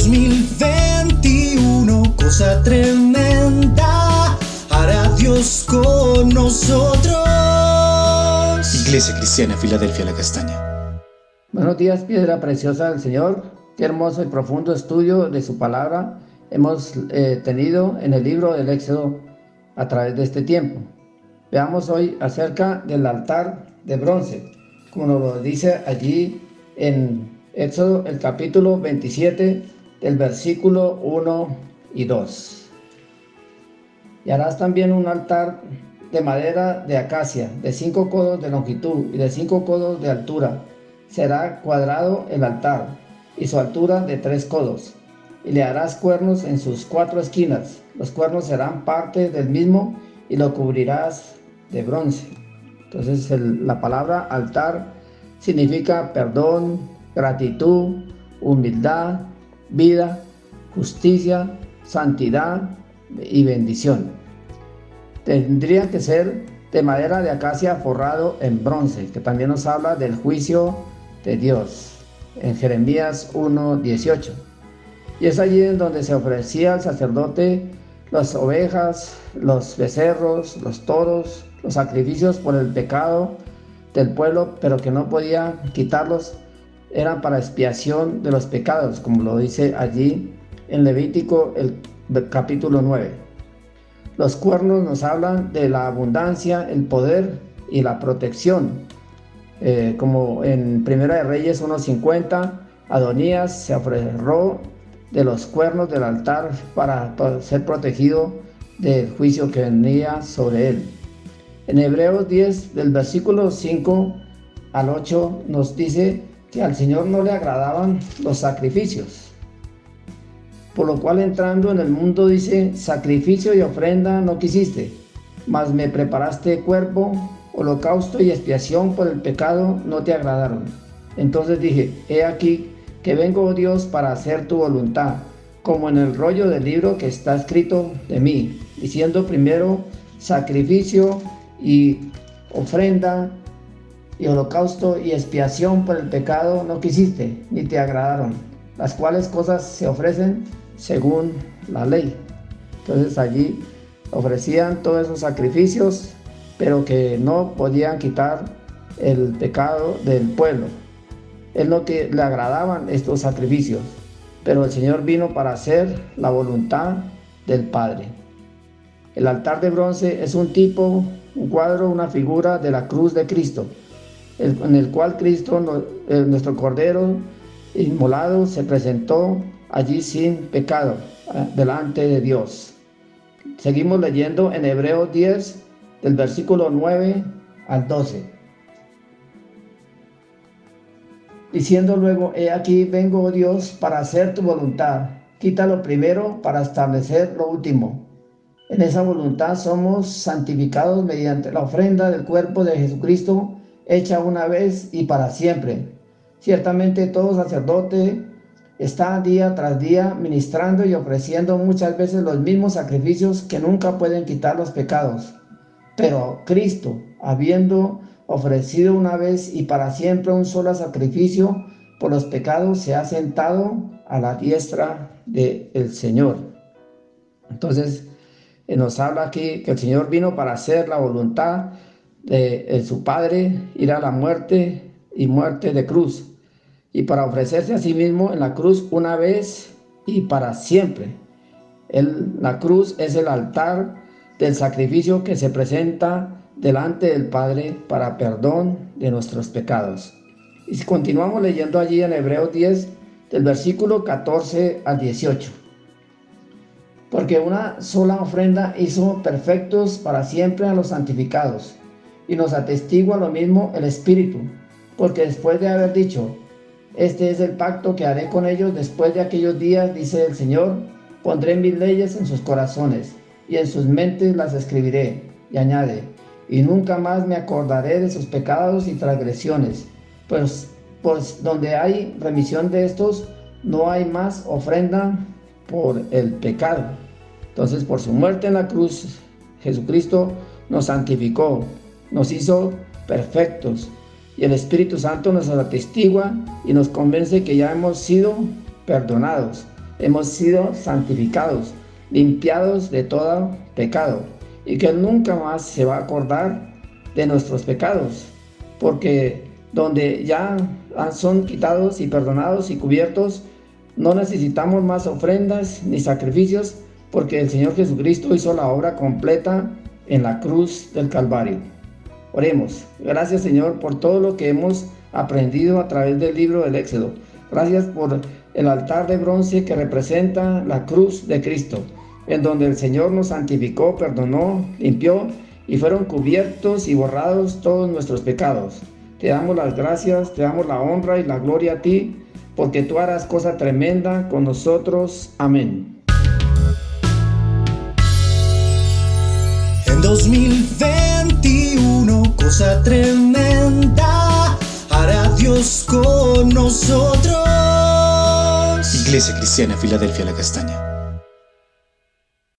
2021, cosa tremenda, hará Dios con nosotros. Iglesia Cristiana, Filadelfia, la Castaña. Buenos días, piedra preciosa del Señor. Qué hermoso y profundo estudio de su palabra hemos eh, tenido en el libro del Éxodo a través de este tiempo. Veamos hoy acerca del altar de bronce, como nos lo dice allí en Éxodo el capítulo 27 del versículo 1 y 2. Y harás también un altar de madera de acacia, de cinco codos de longitud y de cinco codos de altura. Será cuadrado el altar y su altura de tres codos. Y le harás cuernos en sus cuatro esquinas. Los cuernos serán parte del mismo y lo cubrirás de bronce. Entonces la palabra altar significa perdón, gratitud, humildad, vida, justicia, santidad y bendición. Tendría que ser de madera de acacia forrado en bronce, que también nos habla del juicio de Dios, en Jeremías 1.18. Y es allí en donde se ofrecía al sacerdote las ovejas, los becerros, los toros, los sacrificios por el pecado del pueblo, pero que no podía quitarlos eran para expiación de los pecados, como lo dice allí en Levítico el capítulo 9. Los cuernos nos hablan de la abundancia, el poder y la protección. Eh, como en Primera de Reyes 1.50, Adonías se aferró de los cuernos del altar para ser protegido del juicio que venía sobre él. En Hebreos 10, del versículo 5 al 8, nos dice que al Señor no le agradaban los sacrificios. Por lo cual entrando en el mundo dice, sacrificio y ofrenda no quisiste, mas me preparaste cuerpo, holocausto y expiación por el pecado no te agradaron. Entonces dije, he aquí que vengo, oh Dios, para hacer tu voluntad, como en el rollo del libro que está escrito de mí, diciendo primero sacrificio y ofrenda y holocausto y expiación por el pecado no quisiste, ni te agradaron, las cuales cosas se ofrecen según la ley. Entonces allí ofrecían todos esos sacrificios, pero que no podían quitar el pecado del pueblo. Él no que le agradaban estos sacrificios, pero el Señor vino para hacer la voluntad del Padre. El altar de bronce es un tipo, un cuadro, una figura de la cruz de Cristo en el cual Cristo, nuestro Cordero inmolado, se presentó allí sin pecado eh, delante de Dios. Seguimos leyendo en Hebreos 10, del versículo 9 al 12. Diciendo luego, he aquí vengo, oh Dios, para hacer tu voluntad. Quita lo primero para establecer lo último. En esa voluntad somos santificados mediante la ofrenda del cuerpo de Jesucristo hecha una vez y para siempre. Ciertamente todo sacerdote está día tras día ministrando y ofreciendo muchas veces los mismos sacrificios que nunca pueden quitar los pecados. Pero Cristo, habiendo ofrecido una vez y para siempre un solo sacrificio por los pecados, se ha sentado a la diestra del Señor. Entonces, eh, nos habla aquí que el Señor vino para hacer la voluntad de, su Padre ir a la muerte y muerte de cruz, y para ofrecerse a sí mismo en la cruz una vez y para siempre. El, la cruz es el altar del sacrificio que se presenta delante del Padre para perdón de nuestros pecados. Y si continuamos leyendo allí en Hebreos 10, del versículo 14 al 18. Porque una sola ofrenda hizo perfectos para siempre a los santificados y nos atestigua lo mismo el Espíritu, porque después de haber dicho, este es el pacto que haré con ellos después de aquellos días, dice el Señor, pondré mis leyes en sus corazones y en sus mentes las escribiré. Y añade, y nunca más me acordaré de sus pecados y transgresiones, pues, pues donde hay remisión de estos, no hay más ofrenda por el pecado. Entonces, por su muerte en la cruz, Jesucristo nos santificó, nos hizo perfectos y el Espíritu Santo nos atestigua y nos convence que ya hemos sido perdonados. hemos sido santificados, limpiados de todo pecado y que nunca más se va a acordar de nuestros pecados, porque donde ya son quitados y perdonados y cubiertos, no necesitamos más ofrendas ni sacrificios, porque el Señor Jesucristo hizo la obra completa en la cruz del Calvario. Oremos. Gracias Señor por todo lo que hemos aprendido a través del libro del Éxodo. Gracias por el altar de bronce que representa la cruz de Cristo, en donde el Señor nos santificó, perdonó, limpió y fueron cubiertos y borrados todos nuestros pecados. Te damos las gracias, te damos la honra y la gloria a ti, porque tú harás cosa tremenda con nosotros. Amén. En 2021, cosa tremenda, hará Dios con nosotros. Iglesia Cristiana Filadelfia La Castaña